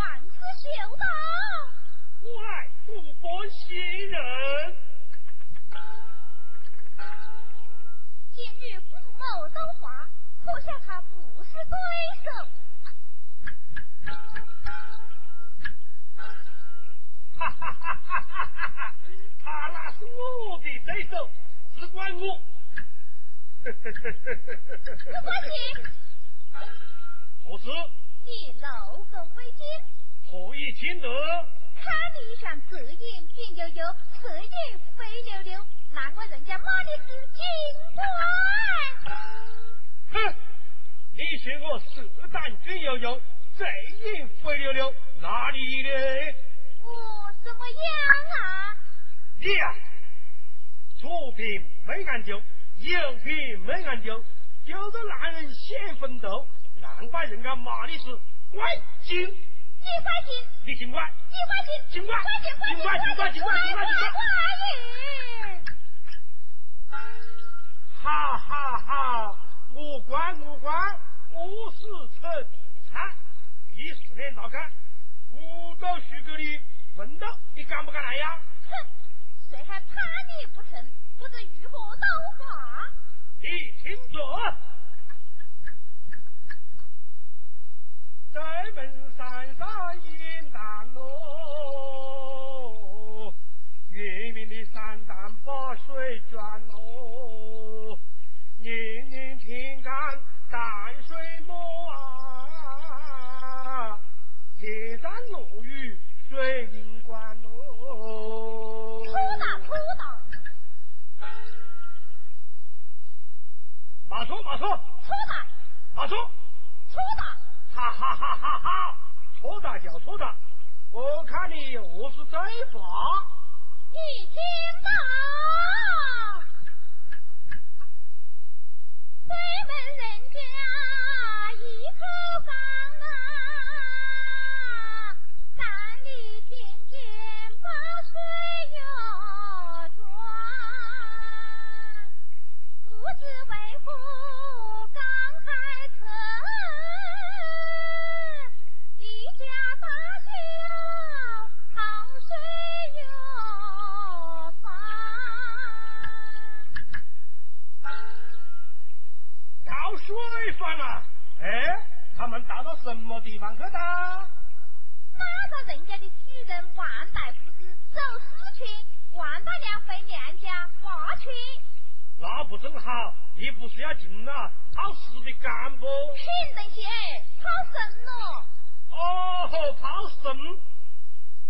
万子秀道，我乃不本新人。今日父母都话，可笑他不是对手。哈哈哈哈哈哈！他那是我的对手，只管我。没关系。何事？你老公为金，何以见得？看你像色影扁悠悠，色影肥溜溜，难怪人家骂你是金怪。哼！你说我色胆俊悠悠，嘴影肥溜溜，哪里的？我怎么样啊？你呀，左贫没研究。有品没研究，有的男人先奋斗，难怪人家骂你是怪精。你怪精，你精怪，你怪精，精怪，精怪，精怪，精怪，精怪，精怪，精怪。哈哈哈！我怪我怪，我是扯皮菜，第四年大干，五斗虚给你奋斗，你敢不敢来呀？哼，谁还怕你不成？不知如何道话？你听着，在门山上饮淡喽，月明的山丹把水转喽，年年天干淡水摸啊，天山落雨水银关喽。粗大粗大。马错马错，错大，马错，错大，哈哈哈哈哈！错大叫错大，我看你又是真法。你听到？对门人家一口饭水房啊！哎，他们打到什么地方去的？马上人家的主人王大夫子走四群，万大娘回娘家挂群，那不正好？你不是要进了泡屎的干不？请等些跑神了。哦，跑神！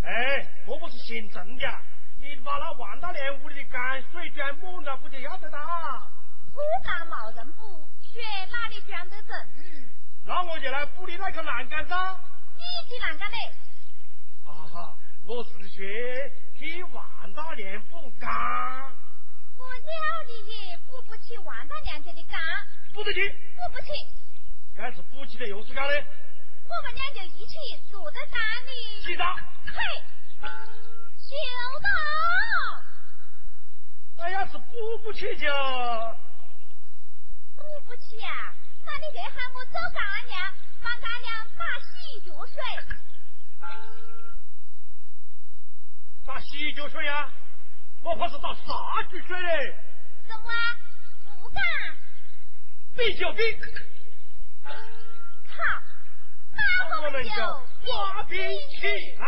哎，这不是姓郑的，你把那王大娘屋里的泔水装满了，不就要得到？不干毛人补，水哪里装得正？那我就来补你那个栏杆上。你的栏杆嘞？啊哈，我是学替王大娘补缸，我了你也补不起王大娘家的缸，补得起。补不起，要是补起的又是干的，我们俩就一起住在山里。记得。嘿，修道，那要是补不起就，补不起啊？那你得喊我走干娘，帮干粮打洗脚水。打洗脚水呀？我怕是打杀猪水嘞。怎么啊？不干？比就比，好，那我们就就划比起来。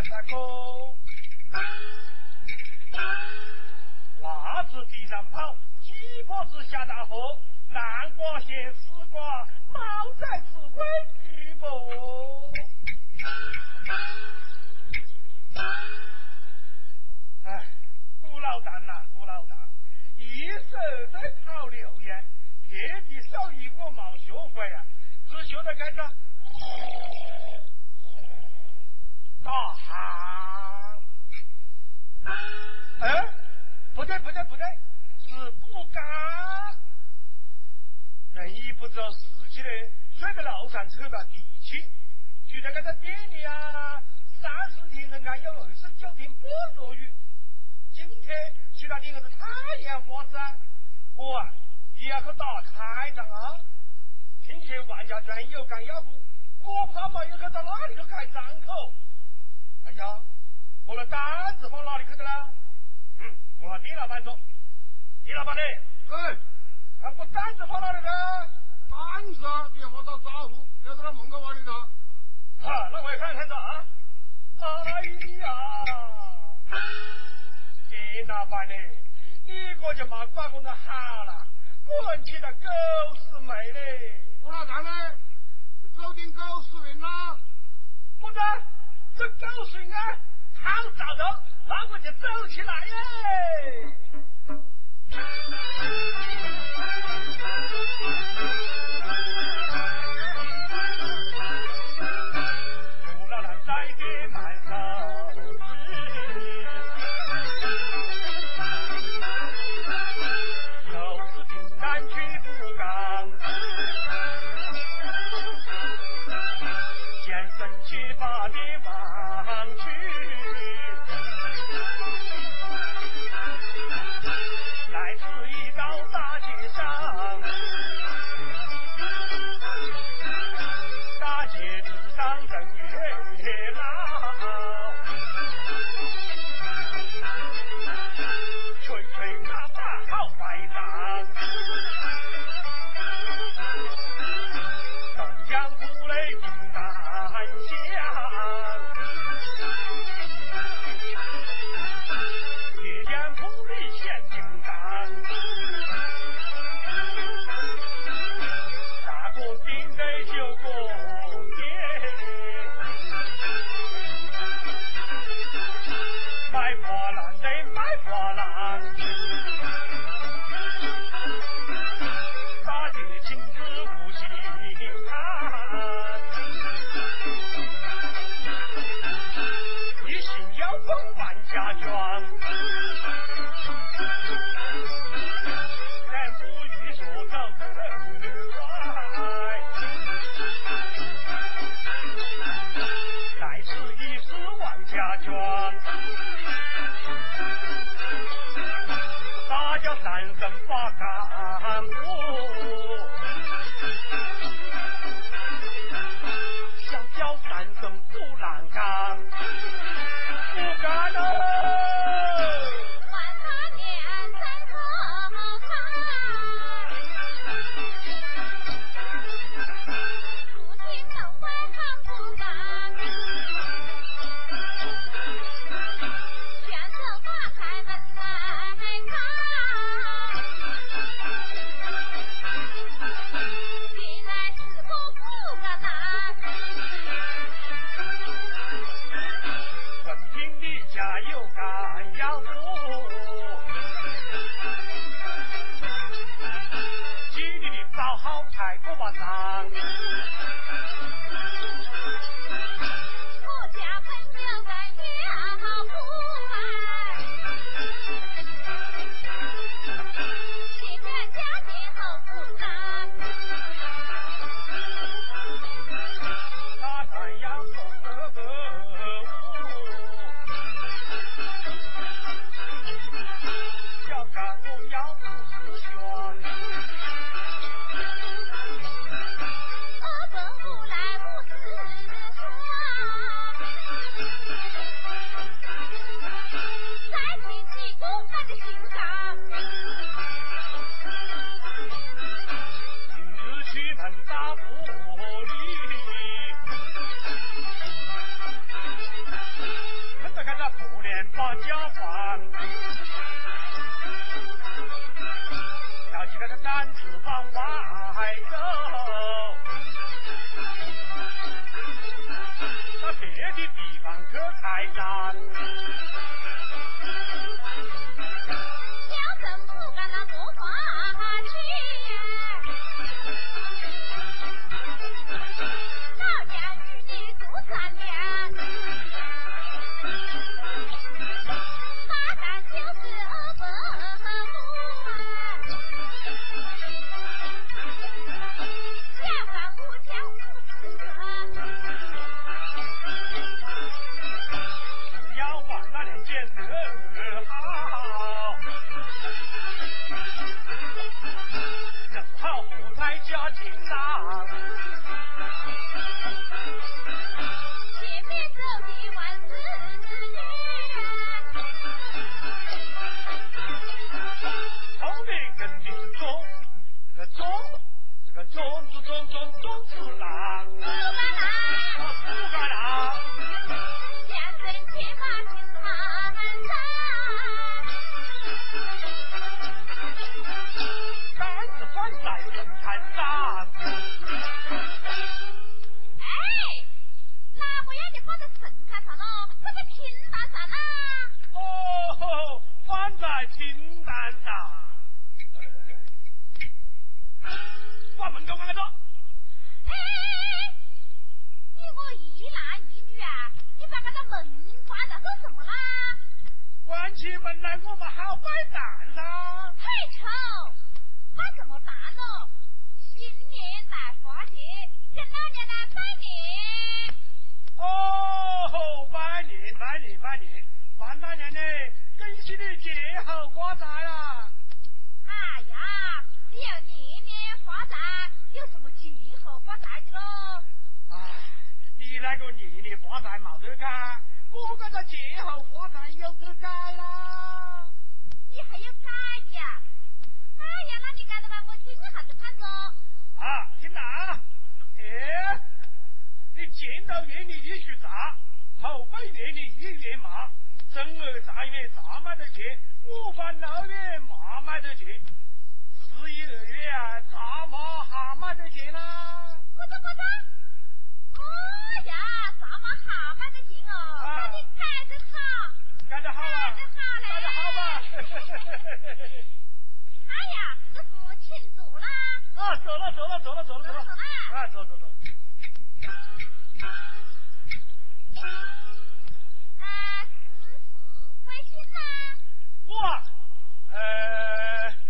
草打烂才高。袜子地上跑，鸡婆子下大河，南瓜咸丝瓜，猫崽子喂猪不？哎，老大呐胡老大，一手在讨六爷，天地少一我冇学会啊，只学得这个扯到地气，就在这个店里啊，三十天人家有二十九天不落雨。今天去到你那个太阳花子啊，我啊也要去打开仗啊！听说万家庄有干要不，我怕没有去到哪里去开张口？哎呀，我那单子放哪里去的啦？嗯，我和丁老板说，李老板嘞，哎，啊，我单子放哪里了？单子啊，你和打招呼，要在那门口挖里头。哈，那我也看看他啊。哎呀，丁老板呢，你个就嘛把我那好了，滚去的狗屎妹嘞！我老丈呢？走进狗屎运啦！不然这狗屎啊，好糟肉，那我就走起来耶！顶得要记得个单子往外走，到别的地方去开战。子翻在神坛上，哎，哪个让你放在神坛上了？放在清坛上啦？哦，放在清单上。哎关门口关个着，哎，你我一男一女啊，你把那个门关上做什么啦？关起门来我们好摆蛋噻。太丑，摆什么蛋喽？新年大花节，给老娘来拜年。哦，拜年拜年拜年，王大娘呢，恭喜你节后发财啦！哎呀，你要年年发财，有什么节后发财的咯？哎，你那个年年发财冇得干，我这个节后发财有得干啦。你还要改呀？见到月里一许炸，后背月里一月麻，正儿三月炸买得去，我翻六月麻钱，十一二月啊炸麻还买得去啦。我的我的，哦呀，钱哦？干得好啊！改得好嘞，干得好吧？哎呀，这是庆祝啦，啊，走了走了走了走了走了走了啊，走走走。啊，师傅贵姓啦？我，呃，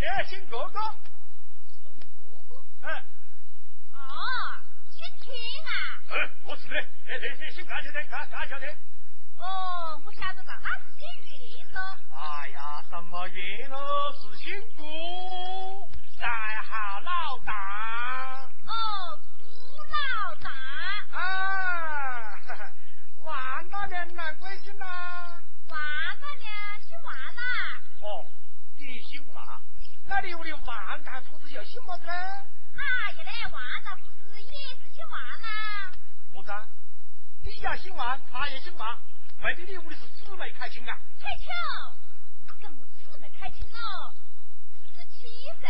哎，姓哥哥，姓姑姑。哎，哦，姓田啊。嗯，不是的，哎，那是姓干晓得，干干晓得。哦，我晓得了，那是姓袁的。哎呀，什么云咯？是姓顾，在好老大。哦，顾老大。啊，哈哈万大娘难贵姓呐？王大娘姓王啦。哦，你姓王，那你屋里王大夫子又姓么子呢？哎呀嘞，王大夫子也是姓王啦。么子啊？你也姓王，他也姓王，没得你屋里是姊妹开亲啊？开巧，怎么姊妹开亲了？是七岁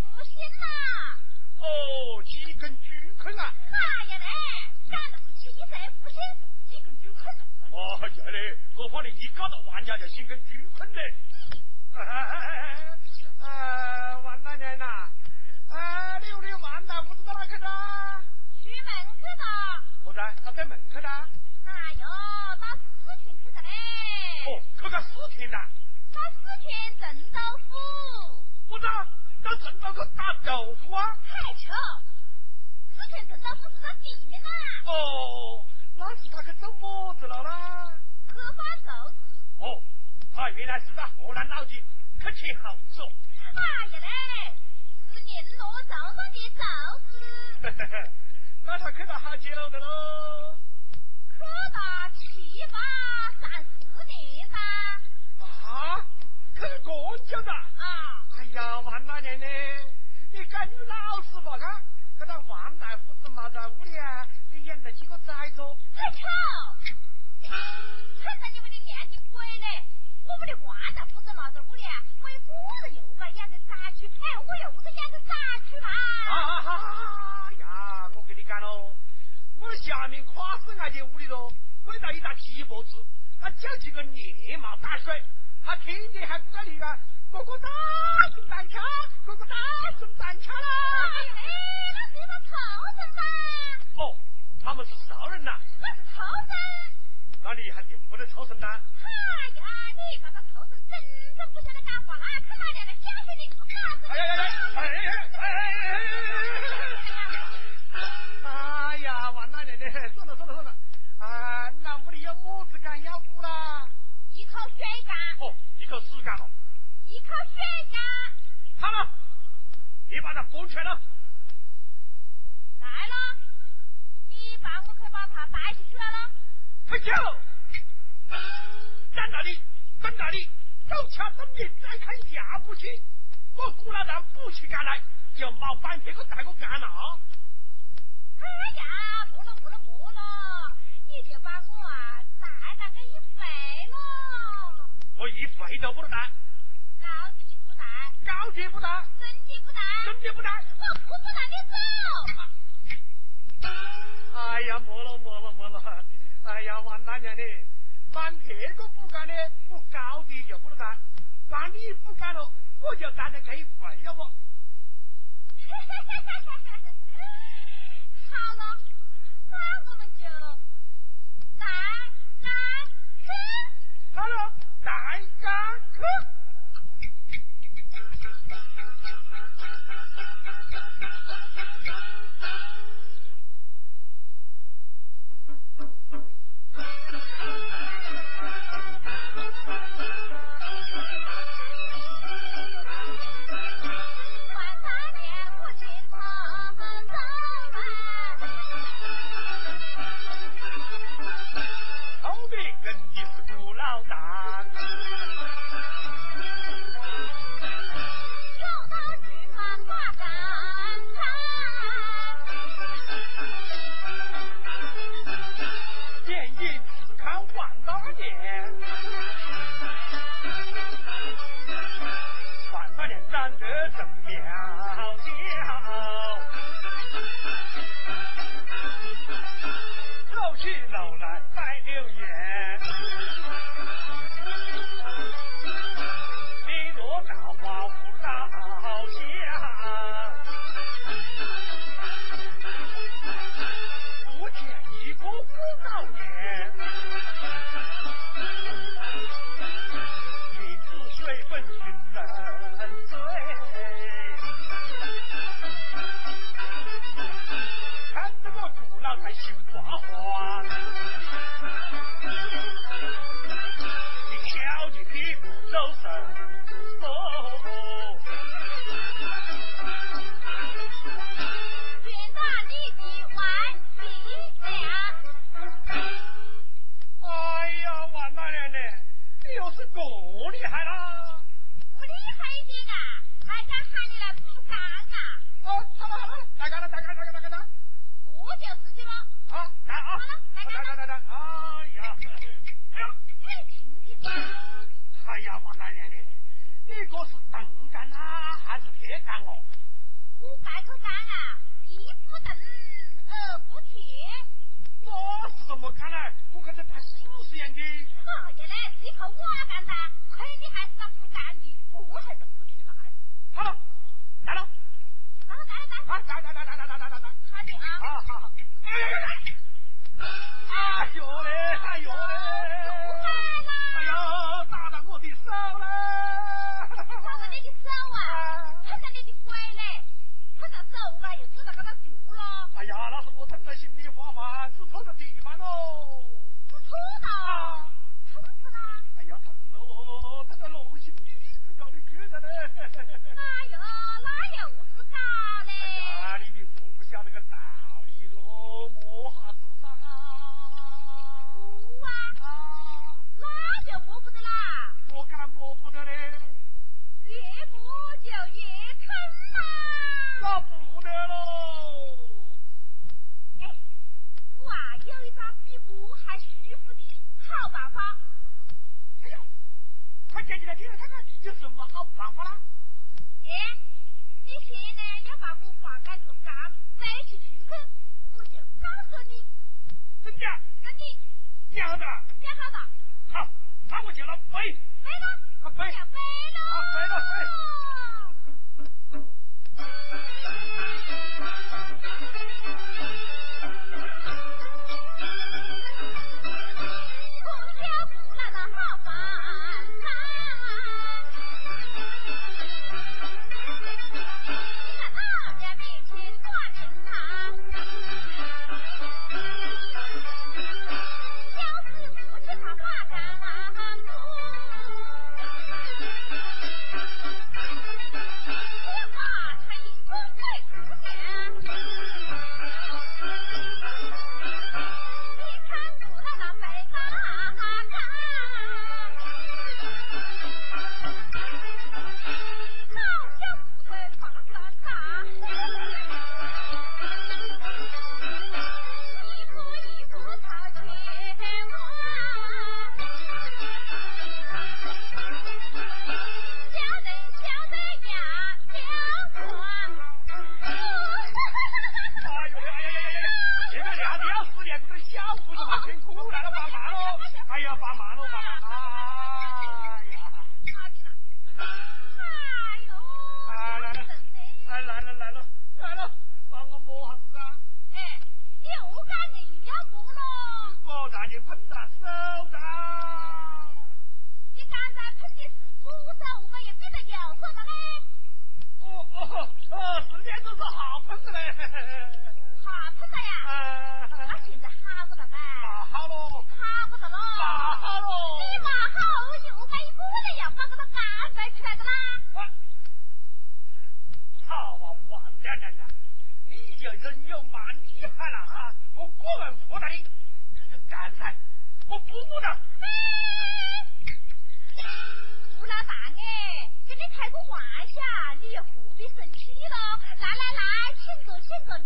福星啦。哦，几根巨坑啊！哎呀嘞，干的是七岁复姓，几根巨坑。哦，呀嘞，我怕你一搞到万家就心跟巨坑嘞。哎哎哎哎，呃，万大娘呐，呃，你屋里万大不知道哪去了？出门去了。么子啊？他在门口的。哎呦，个四四去打豆腐啊？太巧，四川郑州府是。哦，那是他去做么子了啦？哦，啊，原来是在河南老街去切猴子哦。哎呀嘞，是绫罗绸缎的奏子。那他去了好久的喽？去到七八三。啊，去过久的。啊，哎呀，王大娘呢？你赶紧老实话看，这个王大夫子嘛在屋里啊，你养了几个崽子？太巧，看到你们的娘的鬼嘞！我们的王大夫子嘛在屋里啊，为个人又把养个崽去，哎，我又是养个崽去啦。啊哈哈呀！我跟你讲喽，我的下面跨市挨进屋里喽，围到一大鸡脖子，他叫几个连帽打水，他天天还不该你啊！哥哥大圣诞桥，哥哥大圣诞桥哎啦！呀，那是一个畜生噻，哦，他们是 sau 人呐，那是畜生。那你还订不得抽成单？哎呀，你个个畜生，真正不晓得干活啦！看老娘来教训你，啥子？哎呀呀呀！哎呀呀！哎哎哎哎！哎呀，王大奶奶，算了算了算了，啊，那屋里有么子干要补啦？哦一口死干了一口血干。好了你把他扶起来了。来了你把我可把他摆起去了。不行在哪里在哪里走强身边再看下不去我鼓老大不起干来就冒犯这个大哥干了。哎呀不了不了不了你就把我我一服黑不能带。高低不带。高低不带。身体不带。身体不带。我不不让你走。哎呀，没了没了没了！哎呀，王大娘的，办这个不干的，我高低就不能戴；办你不干了，我就戴着给费，了不？好了，那我们就三、二、好了。大家看当年管他娘长得真苗条跳起楼来。哎呀，哎呀，你听听。哎呀，完了了呢！你这是蹬干呐，还是铁干哦？我白头干啊，一不蹬，二不贴。我是怎么干呢？我跟这太死死样的。哎呀嘞，是一口瓦干的，亏你还是个不干的，我还认不出来。好了，来了，来了来了来了，来来来来来来来来来，好的啊。好好好，哎呀呀呀！哎还舒服的好办法。哎呀，快讲起来听来看看，有什么好办法啦？哎，你现在要把我把盖头干背起出去，我就告诉你，真的？跟你讲好的啦。讲好的，好，那我就来背。背了，啊背就背喽。啊背了不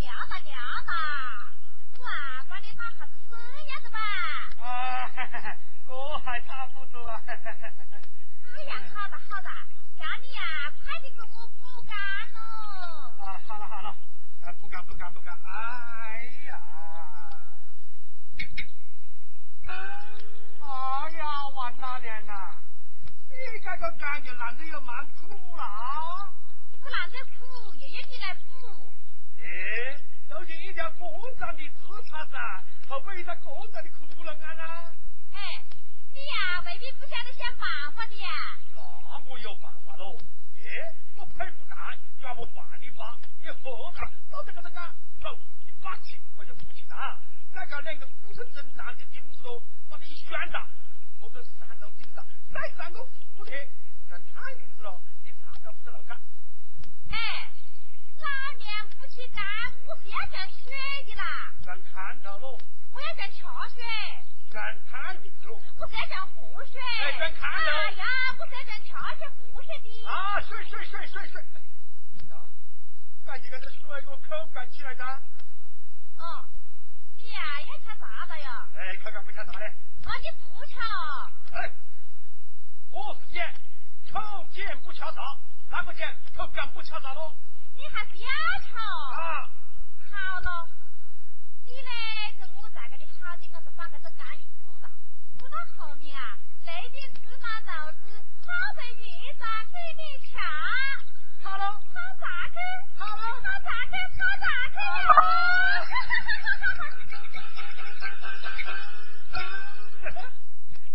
聊吧聊吧。哇，把你打啥子这样的吧？啊，我还差不多。哎呀，好的好的，让你呀快点给我补干喽。啊，好了好了，啊，不干不干不干，哎呀，哎呀，王大娘呐，你这个干就难得有蛮苦了。你不难得苦，又要你来补。哎，都是一条过长的枝杈噻，后背一个过长的窟窿啊啦。哎，你呀未必不晓得想办法的呀。那我有办法喽。哎，我佩服他，要不换你吧？你喝上，到这个人啊，走，一把气我就不去打，再搞两个五层正大的钉子喽，把你旋到，或者扇到顶上，再上个副贴，让他名字喽，你查找不得了干。哎，老娘不去干，我是要降血的啦，让看到喽，我要降俏血，让他名字喽。我是要降活血。哎降看到哎呀，我是要降俏血、活血的。啊，水水水水水！呀，赶紧给这水我口干起来的。哦，你呀要吃啥的呀？哎，看看不看啥嘞？啊，你不瞧，哎，我是捡，口见不敲诈，哪个见口干不敲诈喽？你还是要瞧。啊，好了，你呢跟我在这里好点，我就把这个干一补到，补到后面啊，那点芝麻豆子好在越炸给你吃。好了，好炸去，好了好炸去，好炸去。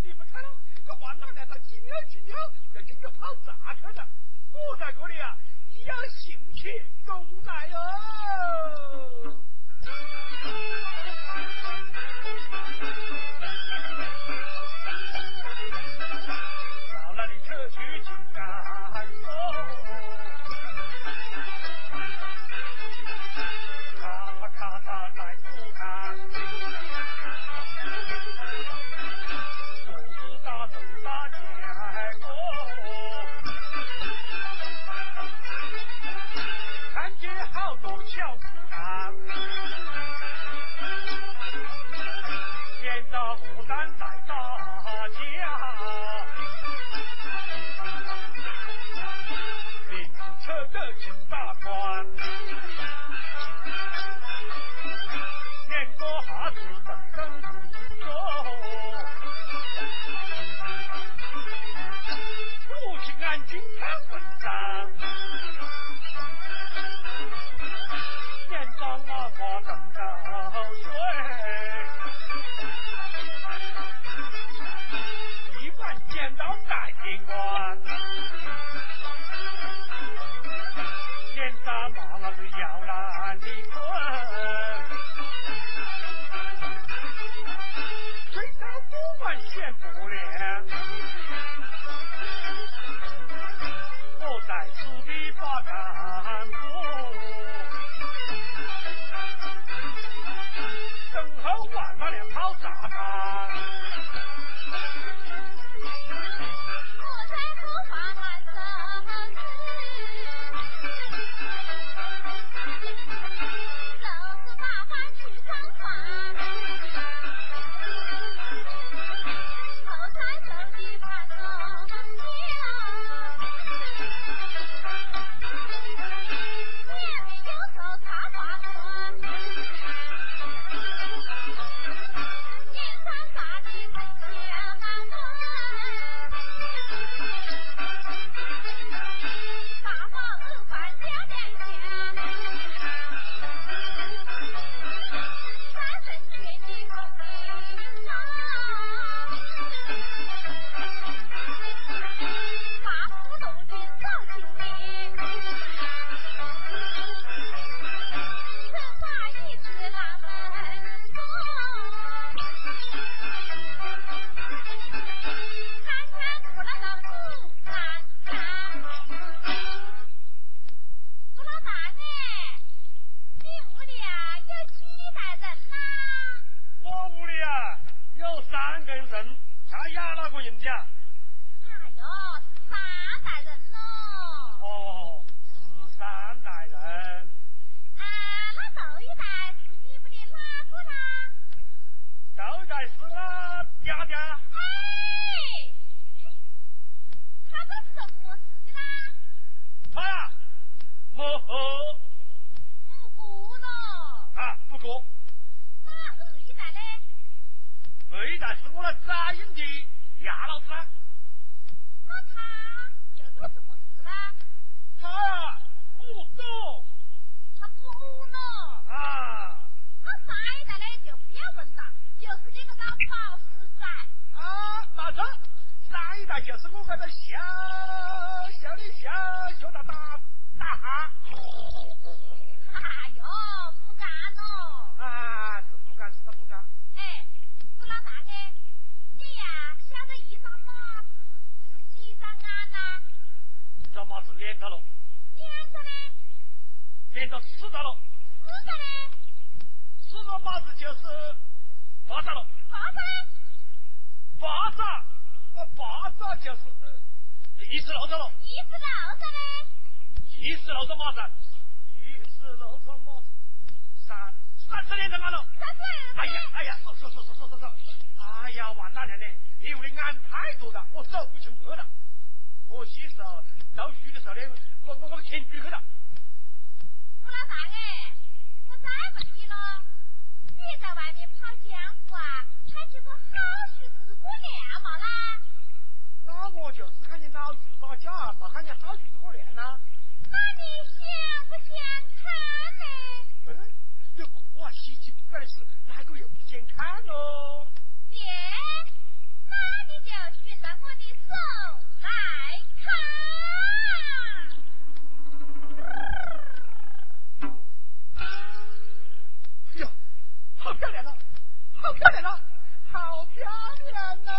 你们看了，这王大娘她紧了紧了，要紧着跑炸去了。我在这里啊，养兴趣用来哦。好多小子干，见到牡丹在就是我这个笑笑的笑，笑到打打哈。哎呦，不干咯。啊，是不敢是他不敢。哎，是老大哎，你呀晓得一张马是是几张眼呐？这马是连着了，两个呢？连着四张了，四个呢？四个马子就是八张了，八个呢？八张，呃，八张就是呃一十六张了，一十六个呢？一十六张马上，一十六张马上，三三十连着鞍了。三十二个呢？哎呀哎呀，说说说说说说说，哎呀，王大娘的，你屋里俺太多了，我找不清个了。我洗手倒水的时候呢，我我我填句去了。我老大哎，我再问你了，你在外面跑江湖啊，看几个好学诸葛亮嘛啦？那我就只看你老子打架，没看你好几个练呐。那你想不想看呢？嗯，这个啊稀奇古怪的事，哪个又不想看喽？耶，那你就循着我的手来看。哎呀，好漂亮啊！好漂亮啊！好漂亮啊！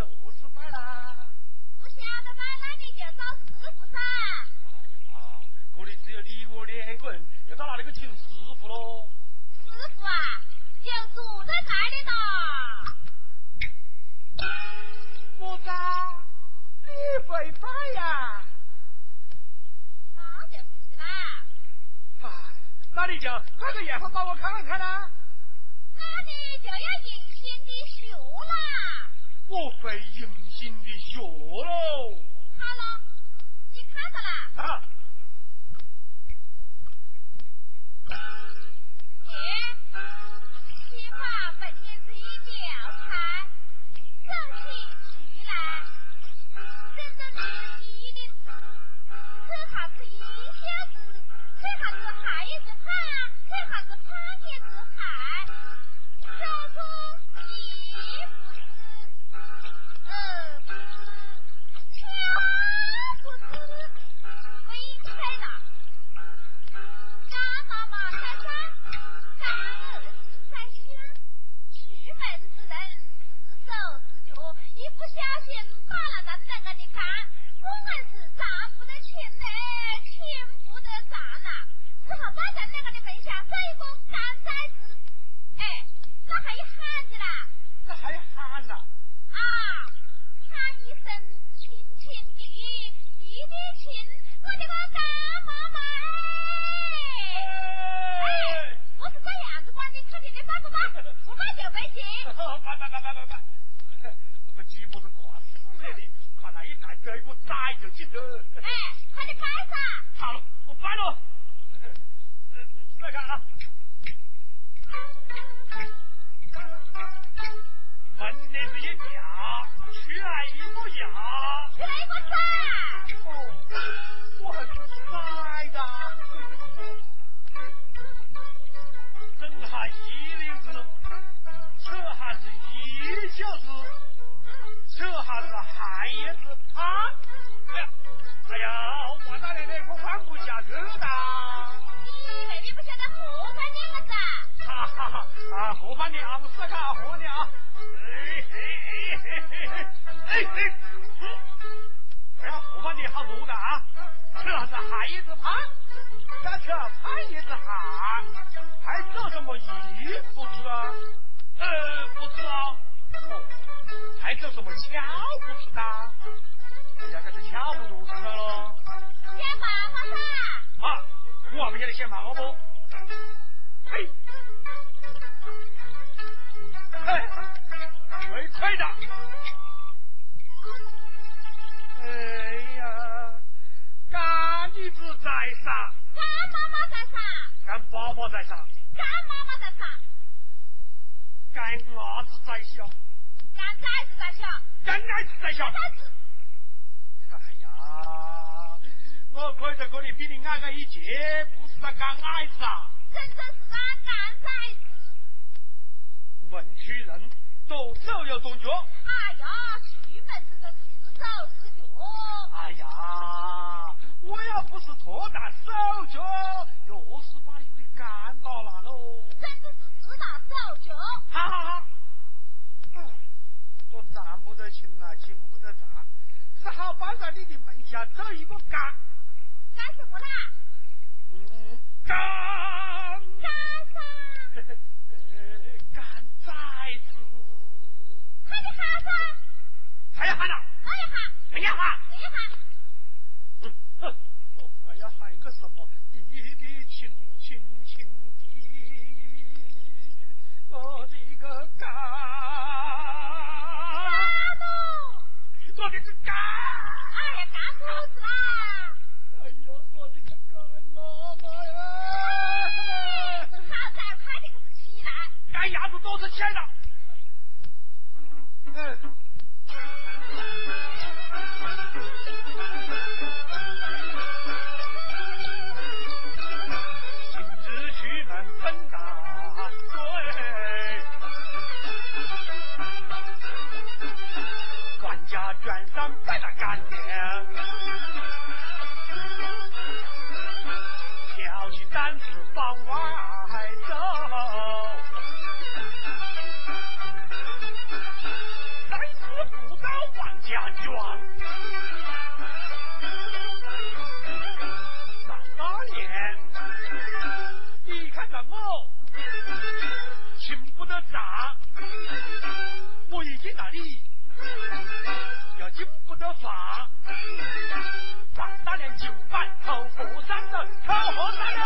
了嘞嘞，那晓得何时摆啦？不晓得摆，那你就找师傅噻。啊，这里只有你我两个人，要到哪里去请师傅喽？师傅啊，就住在这里的。我子，你会摆呀？那就是啦。哎，那你就快个样子帮我看看看啦。那你就要用心的学啦。我会用心的学喽。好了，你看到啦。啊，发现小心打了人人个的干，我们是站不得群呢，群不得站呐，只好在人两个的门下设一个干寨子。哎，那还有喊的啦，这还喊呐？啊，喊一声亲亲弟，弟弟亲，我的个干妈妈哎！哎，我是这样子管的，看你的办不办？不办就没劲。拜拜拜拜拜拜！这个鸡脖子挂死了的，看那一干就紧了。哎，快点摆噻！好了，我摆了。来看啊，门帘子一架，取来一个牙。去来一个啥！哦，我还是宰的。整下一领子，扯下是一小子，扯下是汗叶子啊！哎呀，哎呀，完了嘞嘞，我放不下去了。你妹妹不晓得河饭两个字啊？哈哈哈！啊，后半年啊，我试看喝的啊。哎嘿嘿嘿嘿嘿，哎哎，嗯，哎呀，后半年好多的啊，吃啥子汗叶子汤，要吃胖叶子汗，还做什么鱼不吃啊？呃，不吃啊。哦，还做什么巧不吃的？哎呀，这是巧不！啊，我还不晓得想办法不？嘿，嘿，快快的。哎呀，干女子在上，干妈妈在上，干爸爸在上，干妈妈在上，干伢子在小，干崽子在下，干儿子在下。崽子哎呀，我可以在这里比你矮个一截，不是在干矮子啊。真正是个干崽子。文曲人，动手又动脚。哎呀，出门之人是手是脚，哎呀，我要不是拖大手脚，又是把你给干到了喽。真的是自打手脚。好好好！嗯，我站不得行了，进不得站，只好搬在你的门下走一个干。干什么啦？嗯，干。干噻！呃干崽子。快点喊噻！还要喊呐？我也喊，没要喊。我也喊。嗯哼，我还要喊个什么？弟弟亲亲亲弟，我的个干！干喽！我的个干！哎呀，干肚子啦！哎呦，我的个干妈妈呀！好在快点可是起来。干鸭子我的天哪。嗯。往外走。三十不到万家庄上大爷你看看我请不得假我已经那里要经不得法大娘就摆口和尚了，口和尚了。